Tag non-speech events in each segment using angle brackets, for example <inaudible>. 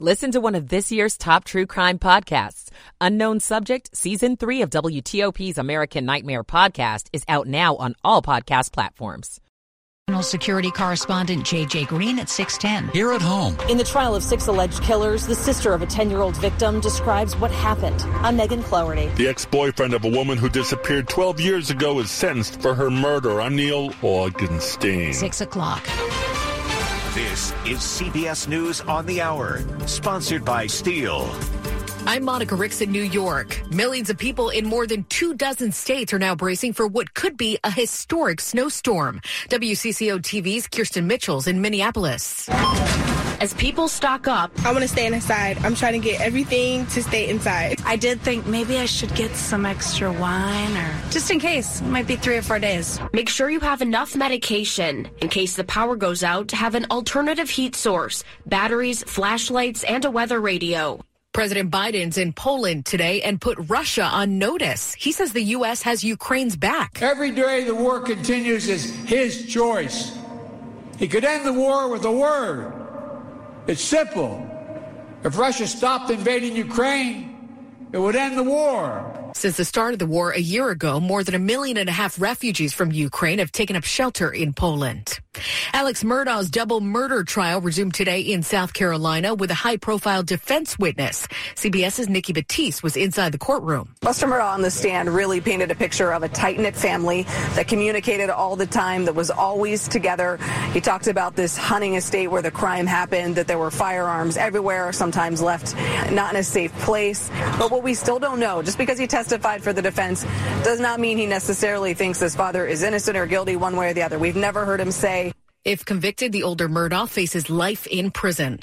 Listen to one of this year's top true crime podcasts. Unknown Subject, Season 3 of WTOP's American Nightmare podcast is out now on all podcast platforms. National Security Correspondent J.J. Green at 610. Here at home. In the trial of six alleged killers, the sister of a 10 year old victim describes what happened. I'm Megan Cloherty. The ex boyfriend of a woman who disappeared 12 years ago is sentenced for her murder. I'm Neil Augenstein. 6 o'clock. This is CBS News on the Hour, sponsored by Stihl. I'm Monica Ricks in New York. Millions of people in more than two dozen states are now bracing for what could be a historic snowstorm. WCCO TV's Kirsten Mitchell's in Minneapolis. As people stock up, I want to stay inside. I'm trying to get everything to stay inside. I did think maybe I should get some extra wine or just in case. It might be three or four days. Make sure you have enough medication in case the power goes out have an alternative heat source, batteries, flashlights, and a weather radio. President Biden's in Poland today and put Russia on notice. He says the U.S. has Ukraine's back. Every day the war continues is his choice. He could end the war with a word. It's simple. If Russia stopped invading Ukraine, it would end the war. Since the start of the war a year ago, more than a million and a half refugees from Ukraine have taken up shelter in Poland. Alex Murdaugh's double murder trial resumed today in South Carolina with a high profile defense witness. CBS's Nikki Battiste was inside the courtroom. Buster Murdaugh on the stand really painted a picture of a tight knit family that communicated all the time, that was always together. He talked about this hunting estate where the crime happened, that there were firearms everywhere, sometimes left not in a safe place. But what we still don't know, just because he testified for the defense, does not mean he necessarily thinks his father is innocent or guilty one way or the other. We've never heard him say, if convicted, the older Murdaugh faces life in prison.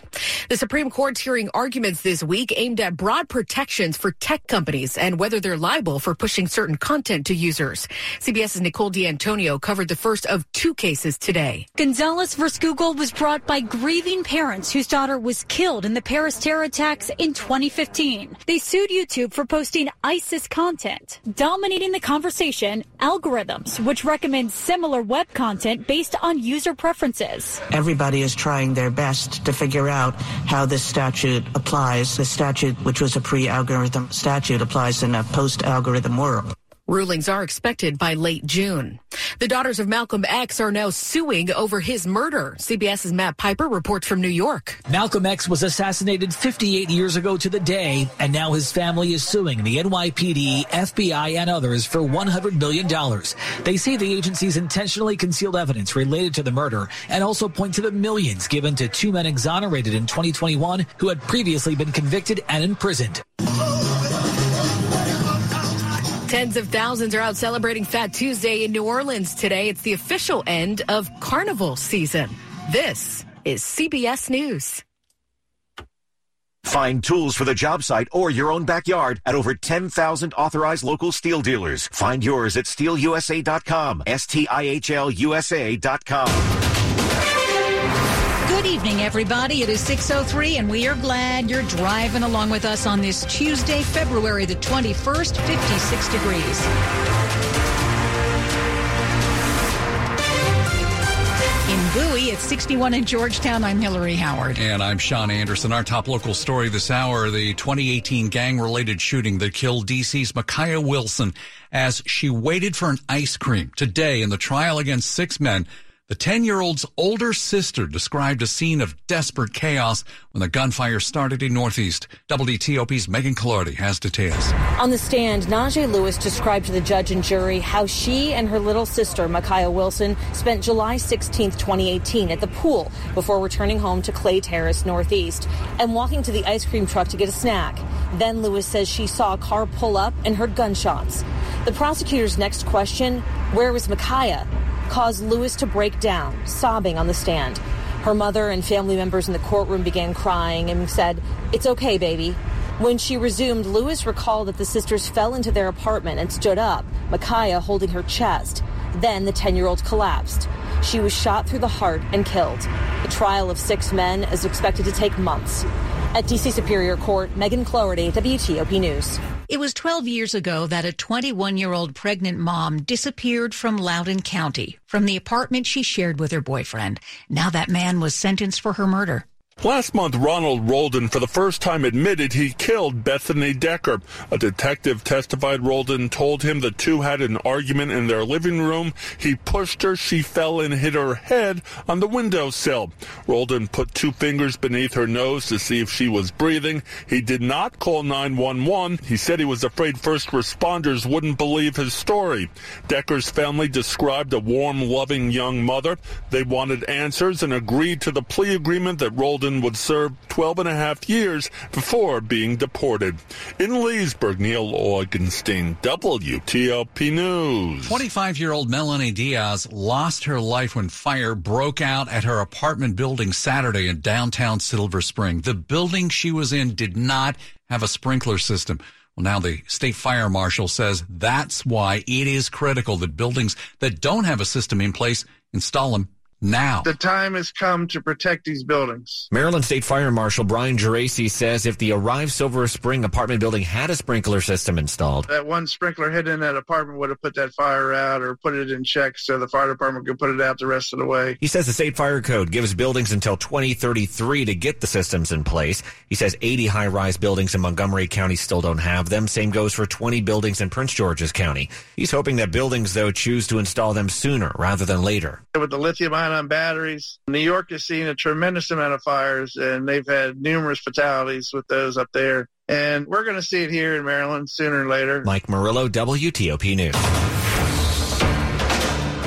The Supreme Court's hearing arguments this week aimed at broad protections for tech companies and whether they're liable for pushing certain content to users. CBS's Nicole D'Antonio covered the first of two cases today. Gonzalez vs. Google was brought by grieving parents whose daughter was killed in the Paris terror attacks in 2015. They sued YouTube for posting ISIS content, dominating the conversation, algorithms, which recommend similar web content based on user preferences preferences. Everybody is trying their best to figure out how this statute applies. The statute, which was a pre-algorithm statute, applies in a post-algorithm world. Rulings are expected by late June. The daughters of Malcolm X are now suing over his murder. CBS's Matt Piper reports from New York. Malcolm X was assassinated 58 years ago to the day, and now his family is suing the NYPD, FBI, and others for $100 million. They say the agencies intentionally concealed evidence related to the murder and also point to the millions given to two men exonerated in 2021 who had previously been convicted and imprisoned. Tens of thousands are out celebrating Fat Tuesday in New Orleans today. It's the official end of carnival season. This is CBS News. Find tools for the job site or your own backyard at over 10,000 authorized local Stihl dealers. Find yours at stihlusa.com. Good evening, everybody. It is 6.03, and we are glad you're driving along with us on this Tuesday, February the 21st, 56 degrees. In Bowie, it's 61 in Georgetown. I'm Hillary Howard. And I'm Sean Anderson. Our top local story this hour, the 2018 gang-related shooting that killed DC's Makiyah Wilson as she waited for an ice cream. Today, in the trial against six men, the 10 year old's older sister described a scene of desperate chaos when the gunfire started in Northeast. WTOP's Megan Cloherty has details. On the stand, Najee Lewis described to the judge and jury how she and her little sister, Makiyah Wilson, spent July 16, 2018 at the pool before returning home to Clay Terrace Northeast and walking to the ice cream truck to get a snack. Then Lewis says she saw a car pull up and heard gunshots. The prosecutor's next question, where was Makiyah? Caused Lewis to break down, sobbing on the stand. Her mother and family members in the courtroom began crying and said, It's okay, baby. When she resumed, Lewis recalled that the sisters fell into their apartment and stood up, Makiyah holding her chest. Then the 10 year old collapsed. She was shot through the heart and killed. The trial of six men is expected to take months. At D.C. Superior Court, Megan Cloherty, WTOP News. It was 12 years ago that a 21 year old pregnant mom disappeared from Loudoun County from the apartment she shared with her boyfriend. Now that man was sentenced for her murder. Last month, Ronald Roldan for the first time admitted he killed Bethany Decker. A detective testified Roldan told him the two had an argument in their living room. He pushed her, she fell and hit her head on the windowsill. Roldan put two fingers beneath her nose to see if she was breathing. He did not call 911. He said he was afraid first responders wouldn't believe his story. Decker's family described a warm, loving young mother. They wanted answers and agreed to the plea agreement that Roldan would serve 12 and a half years before being deported. In Leesburg, Neil Augenstein, WTOP News. 25 year old Melanie Diaz lost her life when fire broke out at her apartment building Saturday in downtown Silver Spring. The building she was in did not have a sprinkler system. Well, now the state fire marshal says that's why it is critical that buildings that don't have a system in place install them now. The time has come to protect these buildings. Maryland State Fire Marshal Brian Geraci says if the Arrive Silver Spring apartment building had a sprinkler system installed, that one sprinkler hit in that apartment would have put that fire out or put it in check so the fire department could put it out the rest of the way. He says the state fire code gives buildings until 2033 to get the systems in place. He says 80 high rise buildings in Montgomery County still don't have them. Same goes for 20 buildings in Prince George's County. He's hoping that buildings, though, choose to install them sooner rather than later. With the lithium ion on batteries. New York has seen a tremendous amount of fires, and they've had numerous fatalities with those up there. And we're going to see it here in Maryland sooner or later. Mike Murillo, WTOP News.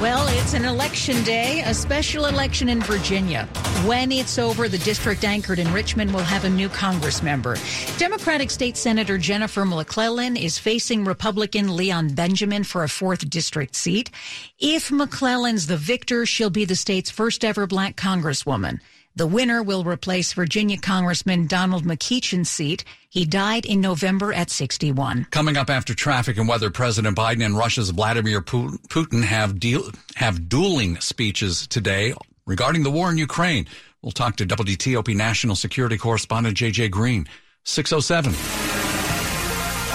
Well, it's an election day, a special election in Virginia. When it's over, the district anchored in Richmond will have a new Congress member. Democratic State Senator Jennifer McClellan is facing Republican Leon Benjamin for a fourth district seat. If McClellan's the victor, she'll be the state's first ever black congresswoman. The winner will replace Virginia Congressman Donald McEachin's seat. He died in November at 61. Coming up after traffic and weather, President Biden and Russia's Vladimir Putin have deal, have dueling speeches today regarding the war in Ukraine. We'll talk to WTOP national security correspondent JJ Green. 607.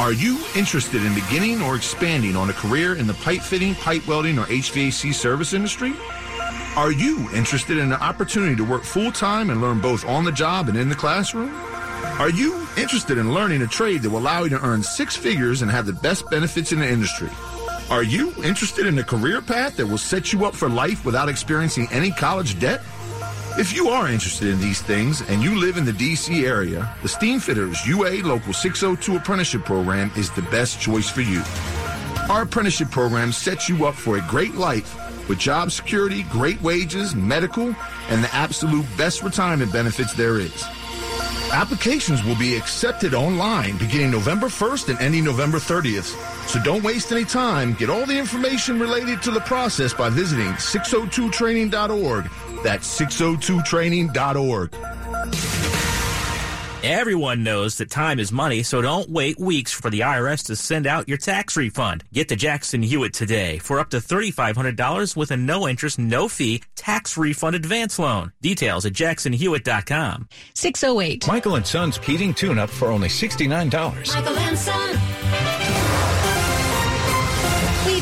Are you interested in beginning or expanding on a career in the pipe fitting, pipe welding, or HVAC service industry? Are you interested in an opportunity to work full time and learn both on the job and in the classroom? Are you interested in learning a trade that will allow you to earn six figures and have the best benefits in the industry? Are you interested in a career path that will set you up for life without experiencing any college debt? If you are interested in these things and you live in the DC area, the Steamfitters UA Local 602 Apprenticeship Program is the best choice for you. Our apprenticeship program sets you up for a great life with job security, great wages, medical, and the absolute best retirement benefits there is. Applications will be accepted online beginning November 1st and ending November 30th. So don't waste any time. Get all the information related to the process by visiting 602training.org. That's 602training.org. Everyone knows that time is money, so don't wait weeks for the IRS to send out your tax refund. Get to Jackson Hewitt today for up to $3,500 with a no interest, no fee tax refund advance loan. Details at jacksonhewitt.com. 608. Michael and Son's heating tune up for only $69. Michael and Son.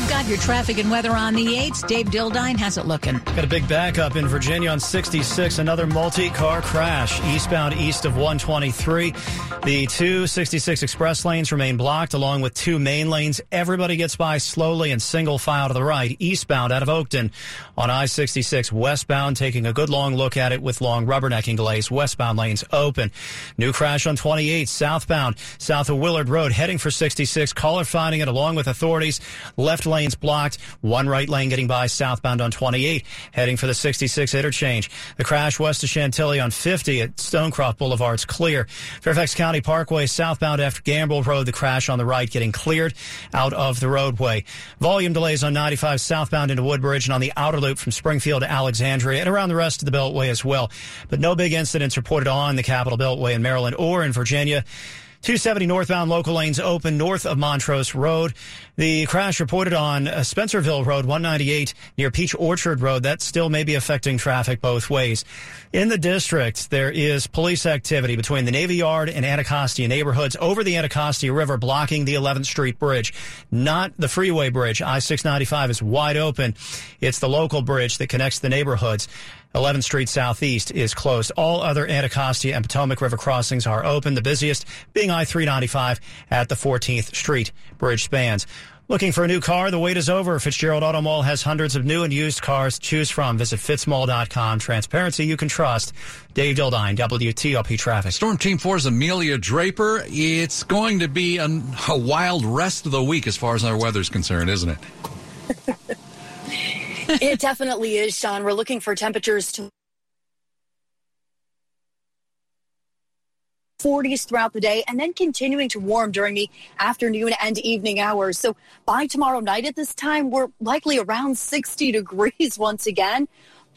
Got your traffic and weather on the 8s. Dave Dildine has it looking. Got a big backup in Virginia on 66. Another multi-car crash eastbound east of 123. The two 66 express lanes remain blocked along with two main lanes. Everybody gets by slowly and single file to the right eastbound out of Oakton on I-66 westbound taking a good long look at it with long rubbernecking delays. Westbound lanes open. New crash on 28 southbound south of Willard Road heading for 66. Caller finding it along with authorities. Left lanes blocked. One right lane getting by southbound on 28, heading for the 66 interchange. The crash west of Chantilly on 50 at Stonecroft Boulevard's clear. Fairfax County Parkway southbound after Gambrill Road, the crash on the right getting cleared out of the roadway. Volume delays on 95 southbound into Woodbridge and on the outer loop from Springfield to Alexandria and around the rest of the Beltway as well. But no big incidents reported on the Capital Beltway in Maryland or in Virginia. 270 northbound local lanes open north of Montrose Road. The crash reported on uh, Spencerville Road 198 near Peach Orchard Road. That still may be affecting traffic both ways. In the district, there is police activity between the Navy Yard and Anacostia neighborhoods over the Anacostia River blocking the 11th Street Bridge. Not the freeway bridge. I-695 is wide open. It's the local bridge that connects the neighborhoods. 11th Street Southeast is closed. All other Anacostia and Potomac River crossings are open, the busiest being I 395 at the 14th Street bridge spans. Looking for a new car? The wait is over. Fitzgerald Auto Mall has hundreds of new and used cars to choose from. Visit fitzmall.com. Transparency you can trust. Dave Dildine, WTOP Traffic. Storm Team 4's Amelia Draper. It's going to be a, a wild rest of the week as far as our weather's concerned, isn't it? <laughs> it definitely is, Sean. We're looking for temperatures to 40s throughout the day and then continuing to warm during the afternoon and evening hours. So by tomorrow night at this time, we're likely around 60 degrees <laughs> once again.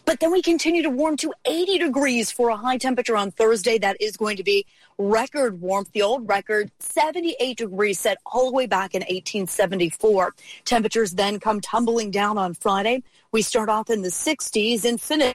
But then we continue to warm to 80 degrees for a high temperature on Thursday. That is going to be record warmth. The old record, 78 degrees set all the way back in 1874. Temperatures then come tumbling down on Friday. We start off in the 60s and finish.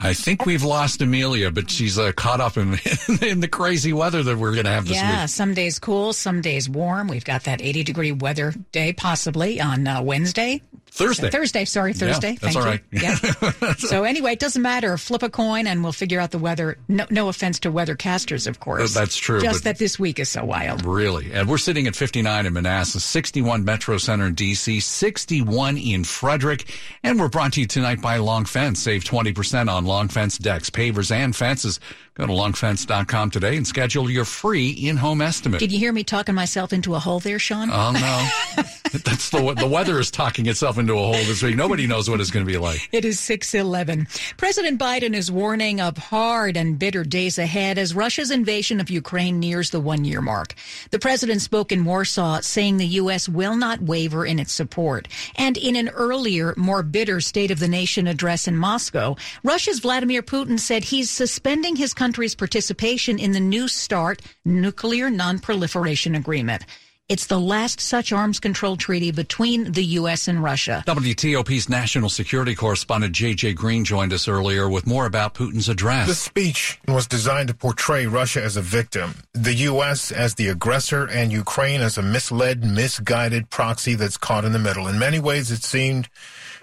I think we've lost Amelia, but she's uh, caught up in, <laughs> in the crazy weather that we're going to have this yeah, week. some days cool, some days warm. We've got that 80 degree weather day possibly on uh, Wednesday. Thursday. Thursday, sorry, Thursday. Yeah, that's Thank all you. Yeah. <laughs> so anyway, it doesn't matter. Flip a coin and we'll figure out the weather. No, no offense to weathercasters, of course. Uh, that's true, Just that this week is so wild. Really. And we're sitting at 59 in Manassas, 61 Metro Center in DC, 61 in Frederick. And we're brought to you tonight by Long Fence. Save 20% on Long Fence decks, pavers, and fences. Go to longfence.com today and schedule your free in-home estimate. Did you hear me talking myself into a hole there, Sean? Oh no, <laughs> that's the the weather is talking itself into a hole this week. Nobody knows what it's going to be like. It is 611. President Biden is warning of hard and bitter days ahead as Russia's invasion of Ukraine nears the one year mark. The president spoke in Warsaw saying the U.S. will not waver in its support. And in an earlier, more bitter State of the Nation address in Moscow, Russia's Vladimir Putin said he's suspending his country's participation in the New START nuclear non-proliferation agreement. It's the last such arms control treaty between the U.S. and Russia. WTOP's national security correspondent J.J. Green joined us earlier with more about Putin's address. The speech was designed to portray Russia as a victim, the U.S. as the aggressor, and Ukraine as a misled, misguided proxy that's caught in the middle. In many ways, it seemed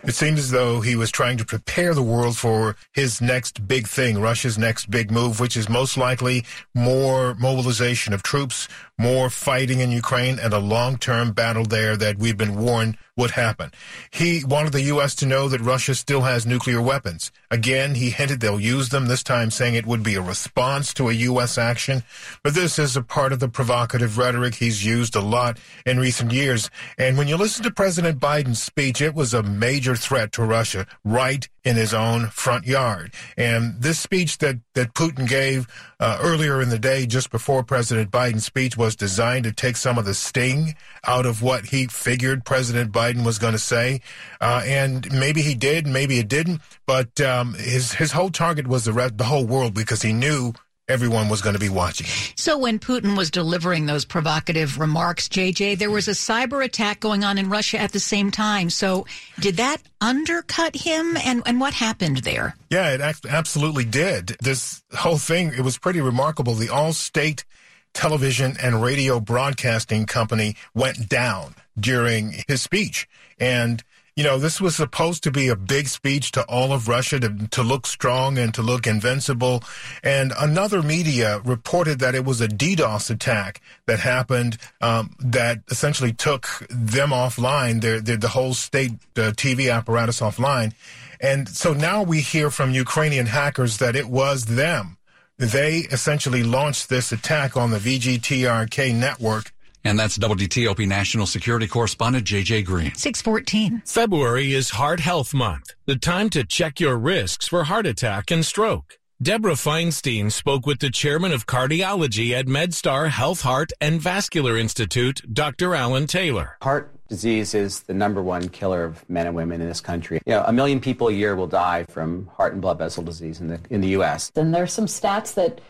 it seemed as though he was trying to prepare the world for his next big thing, Russia's next big move, which is most likely more mobilization of troops, more fighting in Ukraine, and a long-term battle there that we've been warned would happen. He wanted the U.S. to know that Russia still has nuclear weapons. Again, he hinted they'll use them, this time saying it would be a response to a U.S. action. But this is a part of the provocative rhetoric he's used a lot in recent years. And when you listen to President Biden's speech, it was a major threat to Russia right in his own front yard. And this speech that, that Putin gave uh, earlier in the day, just before President Biden's speech, was designed to take some of the sting out of what he figured President Biden was going to say. Uh, and maybe he did, maybe it didn't. But um, his his whole target was the rest, the whole world because he knew everyone was going to be watching. So when Putin was delivering those provocative remarks, JJ, there was a cyber attack going on in Russia at the same time. So did that undercut him? And, and what happened there? Yeah, it absolutely did. This whole thing, it was pretty remarkable. The all-state television and radio broadcasting company went down during his speech. And you know, this was supposed to be a big speech to all of Russia to, to look strong and to look invincible. And another media reported that it was a DDoS attack that happened um, that essentially took them offline, their, their, the whole state uh, TV apparatus offline. And so now we hear from Ukrainian hackers that it was them. They essentially launched this attack on the VGTRK network And that's WTOP national security correspondent JJ Green. 614. February is Heart Health Month, the time to check your risks for heart attack and stroke. Deborah Feinstein spoke with the chairman of cardiology at MedStar Health Heart and Vascular Institute, Dr. Allen Taylor. Heart disease is the number one killer of men and women in this country. You know, a million people a year will die from heart and blood vessel disease in the in the U.S. And there's some stats that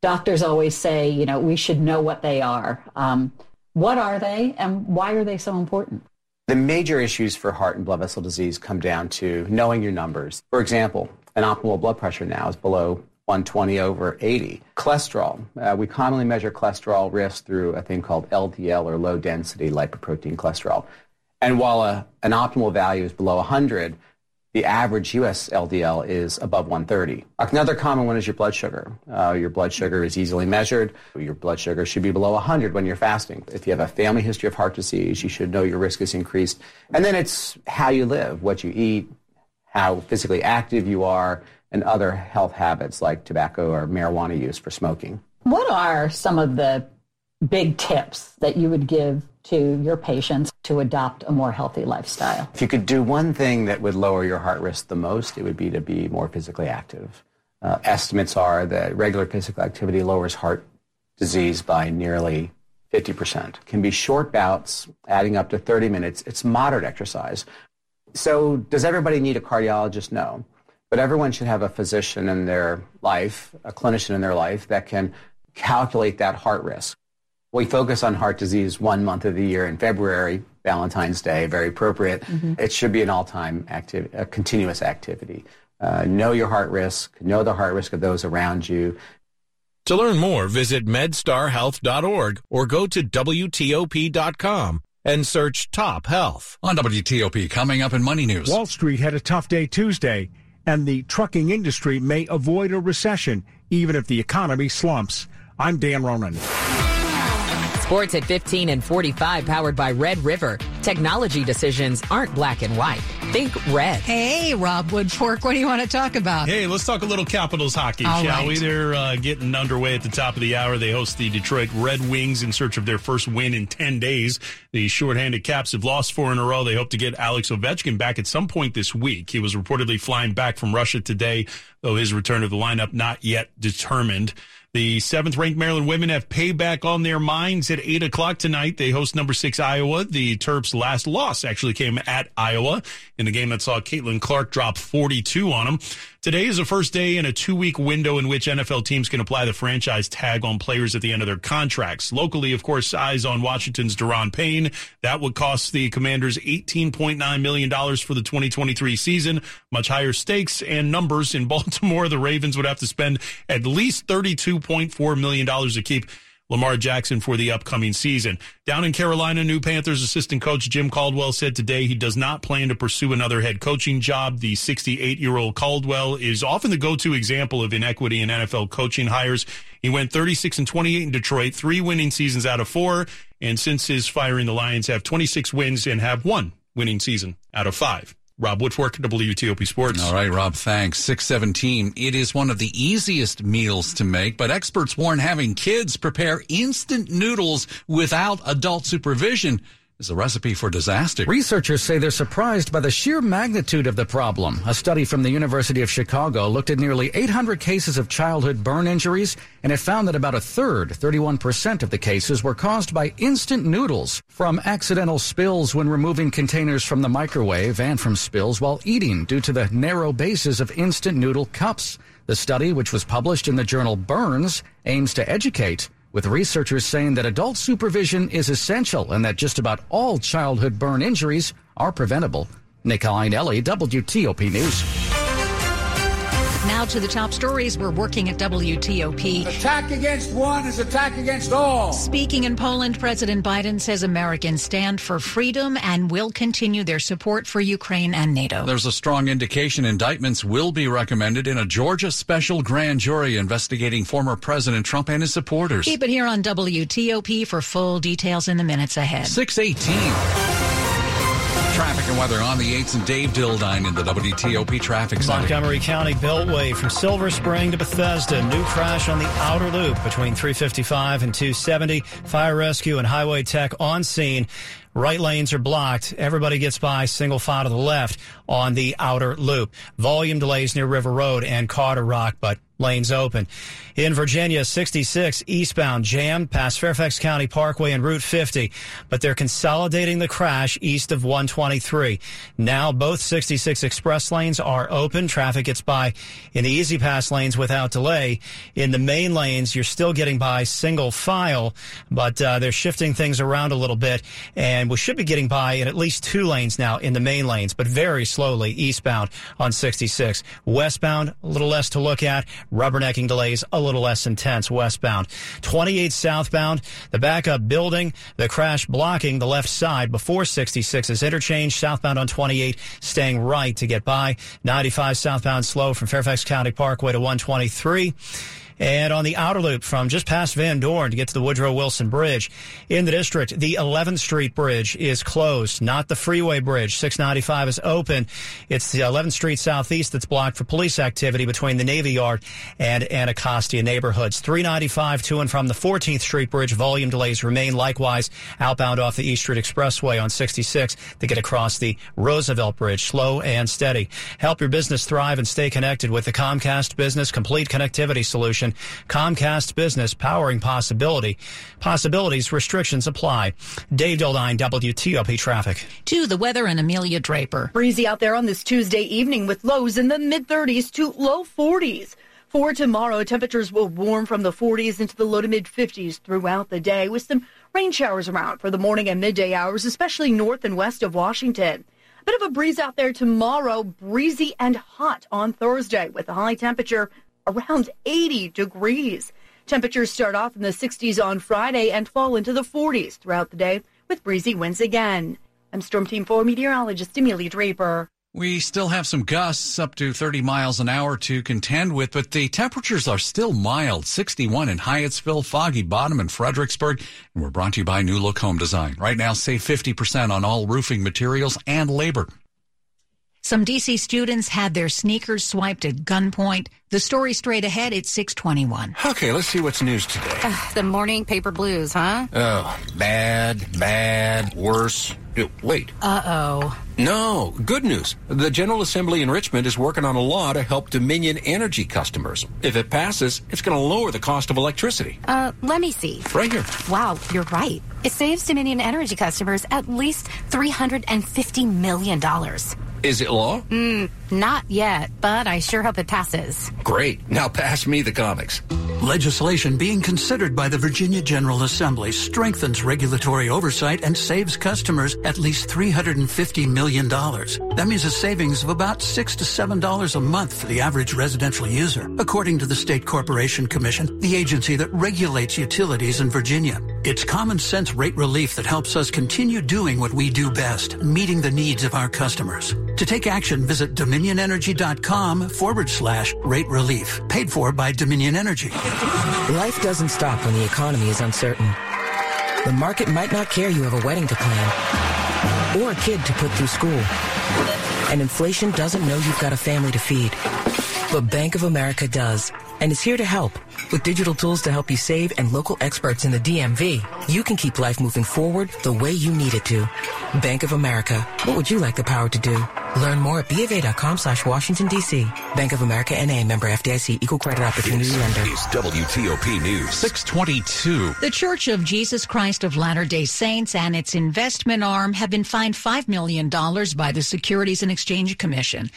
doctors always say, you know, we should know what they are. Um, what are they, and why are they so important? The major issues for heart and blood vessel disease come down to knowing your numbers. For example, an optimal blood pressure now is below 120 over 80. Cholesterol. Uh, we commonly measure cholesterol risk through a thing called LDL or low density lipoprotein cholesterol. And while a, an optimal value is below 100, the average U.S. LDL is above 130. Another common one is your blood sugar. Uh, your blood sugar is easily measured. Your blood sugar should be below 100 when you're fasting. If you have a family history of heart disease, you should know your risk is increased. And then it's how you live, what you eat, how physically active you are, and other health habits like tobacco or marijuana use for smoking. What are some of the big tips that you would give to your patients to adopt a more healthy lifestyle? If you could do one thing that would lower your heart risk the most, it would be to be more physically active. Uh, estimates are that regular physical activity lowers heart disease by nearly 50%. Can be short bouts, adding up to 30 minutes. It's moderate exercise. So, does everybody need a cardiologist? No. But everyone should have a physician in their life, a clinician in their life that can calculate that heart risk. We focus on heart disease one month of the year in February, Valentine's Day, very appropriate. Mm-hmm. It should be an all-time activity, a continuous activity. Uh, know your heart risk, know the heart risk of those around you. To learn more, visit medstarhealth.org or go to WTOP.com and search Top Health. On WTOP, coming up in Money News. Wall Street had a tough day Tuesday, and the trucking industry may avoid a recession even if the economy slumps. I'm Dan Ronan. Sports at 15 and 45 powered by Red River. Technology decisions aren't black and white. Think red. Hey, Rob Woodfork, what do you want to talk about? Hey, let's talk a little Capitals hockey, All shall right. we? They're uh, getting underway at the top of the hour. They host the Detroit Red Wings in search of their first win in 10 days. The shorthanded Caps have lost four in a row. They hope to get Alex Ovechkin back at some point this week. He was reportedly flying back from Russia today, though his return to the lineup not yet determined. The seventh ranked Maryland women have payback on their minds at eight o'clock tonight. They host number six Iowa. The Terps last loss actually came at Iowa in the game that saw Caitlin Clark drop 42 on them. Today is the first day in a two week window in which NFL teams can apply the franchise tag on players at the end of their contracts. Locally, of course, eyes on Washington's Daron Payne. That would cost the Commanders $18.9 million for the 2023 season. Much higher stakes and numbers in <laughs> Baltimore. The Ravens would have to spend at least $32.4 million to keep Lamar Jackson for the upcoming season. Down in Carolina, new Panthers assistant coach Jim Caldwell said today he does not plan to pursue another head coaching job. The 68 year old Caldwell is often the go to example of inequity in NFL coaching hires. He went 36 and 28 in Detroit, three winning seasons out of four. And since his firing, the Lions have 26 wins and have one winning season out of five. Rob Woodfork, WTOP Sports. All right, Rob, thanks. 617. It is one of the easiest meals to make, but experts warn having kids prepare instant noodles without adult supervision is a recipe for disaster. Researchers say they're surprised by the sheer magnitude of the problem. A study from the University of Chicago looked at nearly 800 cases of childhood burn injuries, and it found that about a third, 31% of the cases, were caused by instant noodles from accidental spills when removing containers from the microwave and from spills while eating due to the narrow bases of instant noodle cups. The study, which was published in the journal Burns, aims to educate with researchers saying that adult supervision is essential and that just about all childhood burn injuries are preventable. Nick Iannelli, WTOP News. Now to the top stories. We're working at WTOP. Attack against one is attack against all. Speaking in Poland, President Biden says Americans stand for freedom and will continue their support for Ukraine and NATO. There's a strong indication indictments will be recommended in a Georgia special grand jury investigating former President Trump and his supporters. Keep it here on WTOP for full details in the minutes ahead. 618. Traffic and weather on the 8th and Dave Dildine in the WTOP traffic center. Montgomery County Beltway from Silver Spring to Bethesda. New crash on the outer loop between 355 and 270. Fire rescue and highway tech on scene. Right lanes are blocked. Everybody gets by single file to the left on the outer loop. Volume delays near River Road and Carderock, but lanes open. In Virginia, 66 eastbound jammed past Fairfax County Parkway and Route 50, but they're consolidating the crash east of 123. Now both 66 express lanes are open. Traffic gets by in the E-ZPass lanes without delay. In the main lanes, you're still getting by single file, but uh, they're shifting things around a little bit and. We should be getting by in at least two lanes now in the main lanes, but very slowly eastbound on 66. Westbound, a little less to look at. Rubbernecking delays, a little less intense westbound. 28 southbound, the backup building, the crash blocking the left side before 66 is interchange. Southbound on 28, staying right to get by. 95 southbound slow from Fairfax County Parkway to 123. And on the outer loop from just past Van Dorn to get to the Woodrow Wilson Bridge in the district, the 11th Street Bridge is closed, not the freeway bridge. 695 is open. It's the 11th Street Southeast that's blocked for police activity between the Navy Yard and Anacostia neighborhoods. 395 to and from the 14th Street Bridge, volume delays remain likewise outbound off the East Street Expressway on 66 to get across the Roosevelt Bridge, slow and steady. Help your business thrive and stay connected with the Comcast Business Complete Connectivity Solution. Comcast Business powering possibility. Possibilities, restrictions apply. Dave Dildine, WTOP Traffic. To the weather and Amelia Draper. Breezy out there on this Tuesday evening with lows in the mid 30s to low 40s. For tomorrow, temperatures will warm from the 40s into the low to mid 50s throughout the day with some rain showers around for the morning and midday hours, especially north and west of Washington. A bit of a breeze out there tomorrow, breezy and hot on Thursday with a high temperature around 80 degrees. Temperatures start off in the 60s on Friday and fall into the 40s throughout the day with breezy winds again. I'm Storm Team 4 meteorologist Amelia Draper. We still have some gusts up to 30 miles an hour to contend with, but the temperatures are still mild. 61 in Hyattsville, Foggy Bottom, and Fredericksburg. And we're brought to you by New Look Home Design. Right now, save 50% on all roofing materials and labor. Some DC students had their sneakers swiped at gunpoint. The story straight ahead at 621. Okay, let's see what's news today. Uh, the morning paper blues, huh? Oh, bad, bad, worse. Wait. Uh-oh. No, good news. The General Assembly in Richmond is working on a law to help Dominion Energy customers. If it passes, it's going to lower the cost of electricity. Uh, let me see. Right here. Wow, you're right. It saves Dominion Energy customers at least $350 million. Is it law? Mm, not yet, but I sure hope it passes. Great. Now pass me the comics. Legislation being considered by the Virginia General Assembly strengthens regulatory oversight and saves customers at least $350 million. That means a savings of about 6 to $7 a month for the average residential user, according to the State Corporation Commission, the agency that regulates utilities in Virginia. It's common sense rate relief that helps us continue doing what we do best, meeting the needs of our customers. To take action, visit dominionenergy.com forward slash rate relief. Paid for by Dominion Energy. Life doesn't stop when the economy is uncertain. The market might not care you have a wedding to plan or a kid to put through school. And inflation doesn't know you've got a family to feed. But Bank of America does and is here to help. With digital tools to help you save and local experts in the DMV, you can keep life moving forward the way you need it to. Bank of America. What would you like the power to do? Learn more at BofA.com slash Washington, D.C. Bank of America N.A. member FDIC equal credit opportunity this lender. is WTOP News. 622. The Church of Jesus Christ of Latter-day Saints and its investment arm have been fined $5 million by the Securities and Exchange Commission.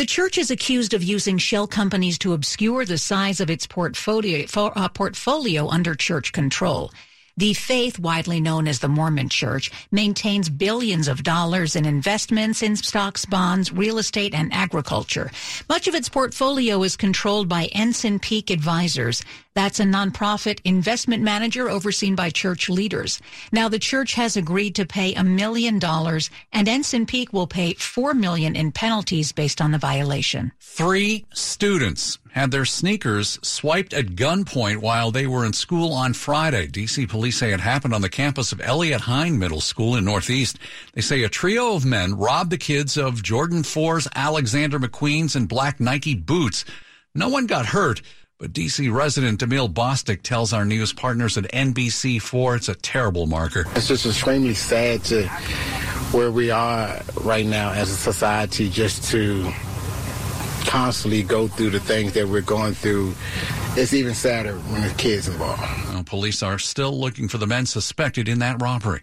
The church is accused of using shell companies to obscure the size of its portfolio, uh, portfolio under church control. The faith, widely known as the Mormon Church, maintains billions of dollars in investments in stocks, bonds, real estate, and agriculture. Much of its portfolio is controlled by Ensign Peak Advisors. That's a nonprofit investment manager overseen by church leaders. Now the church has agreed to pay a million dollars and Ensign Peak will pay four million in penalties based on the violation. Three students had their sneakers swiped at gunpoint while they were in school on Friday. DC police say it happened on the campus of Eliot-Hine Middle School in Northeast. They say a trio of men robbed the kids of Jordan 4s, Alexander McQueen's, and black Nike boots. No one got hurt. But DC resident Demille Bostic tells our news partners at NBC4 it's a terrible marker. It's just extremely sad to where we are right now as a society just to constantly go through the things that we're going through. It's even sadder when the kids involved. Well, police are still looking for the men suspected in that robbery.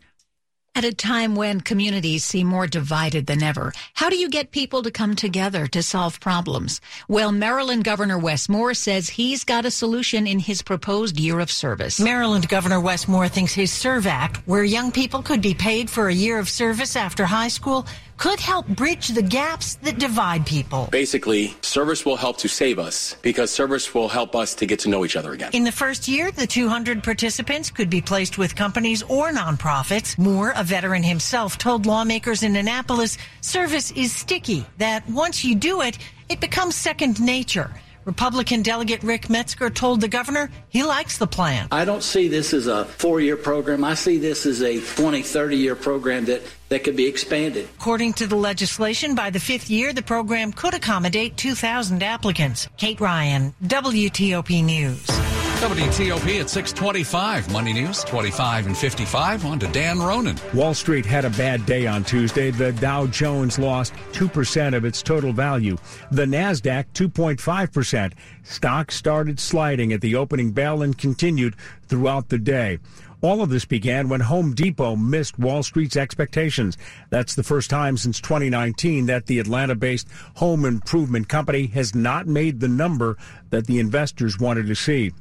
At a time when communities seem more divided than ever, how do you get people to come together to solve problems? Well, Maryland Governor Wes Moore says he's got a solution in his proposed year of service. Maryland Governor Wes Moore thinks his Serve Act, where young people could be paid for a year of service after high school, could help bridge the gaps that divide people. Basically, service will help to save us because service will help us to get to know each other again. In the first year, the 200 participants could be placed with companies or nonprofits. Moore, a veteran himself, told lawmakers in Annapolis service is sticky, that once you do it, it becomes second nature. Republican delegate Ric Metzgar told the governor he likes the plan. I don't see this as a four year program. I see this as a 20, 30 year program that, that could be expanded. According to the legislation, by the fifth year, the program could accommodate 2,000 applicants. Kate Ryan, WTOP News. WTOP at 625. Money News 25 and 55. On to Dan Ronan. Wall Street had a bad day on Tuesday. The Dow Jones lost 2% of its total value. The NASDAQ 2.5%. Stocks started sliding at the opening bell and continued throughout the day. All of this began when Home Depot missed Wall Street's expectations. That's the first time since 2019 that the Atlanta based home improvement company has not made the number that the investors wanted to see.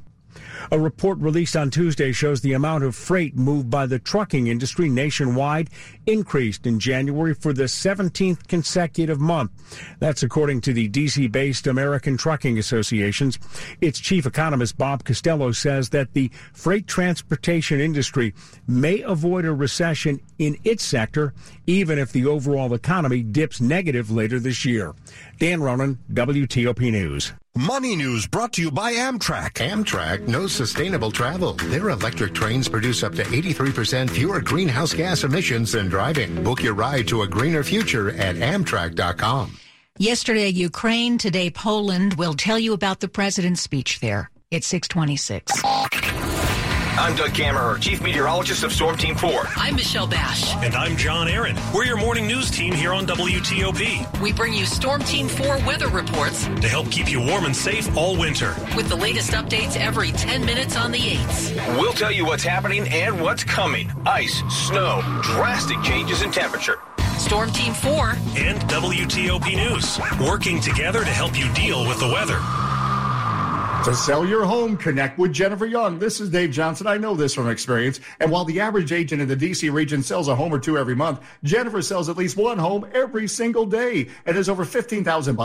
A report released on Tuesday shows the amount of freight moved by the trucking industry nationwide increased in January for the 17th consecutive month. That's according to the DC based American Trucking Associations. Its chief economist Bob Costello says that the freight transportation industry may avoid a recession in its sector, even if the overall economy dips negative later this year. Dan Ronan, WTOP News. Money News brought to you by Amtrak. Amtrak knows sustainable travel. Their electric trains produce up to 83% fewer greenhouse gas emissions than driving. Book your ride to a greener future at Amtrak.com. Yesterday, Ukraine. Today, Poland. We'll tell you about the president's speech there. It's 626. I'm Doug Kammerer, Chief Meteorologist of Storm Team 4. I'm Michelle Bash. And I'm John Aaron. We're your morning news team here on WTOP. We bring you Storm Team 4 weather reports to help keep you warm and safe all winter. With the latest updates every 10 minutes on the 8s. We'll tell you what's happening and what's coming ice, snow, drastic changes in temperature. Storm Team 4 and WTOP News, working together to help you deal with the weather. To sell your home, connect with Jennifer Young. This is Dave Johnson. I know this from experience. And while the average agent in the DC region sells a home or two every month, Jennifer sells at least one home every single day and has over 15,000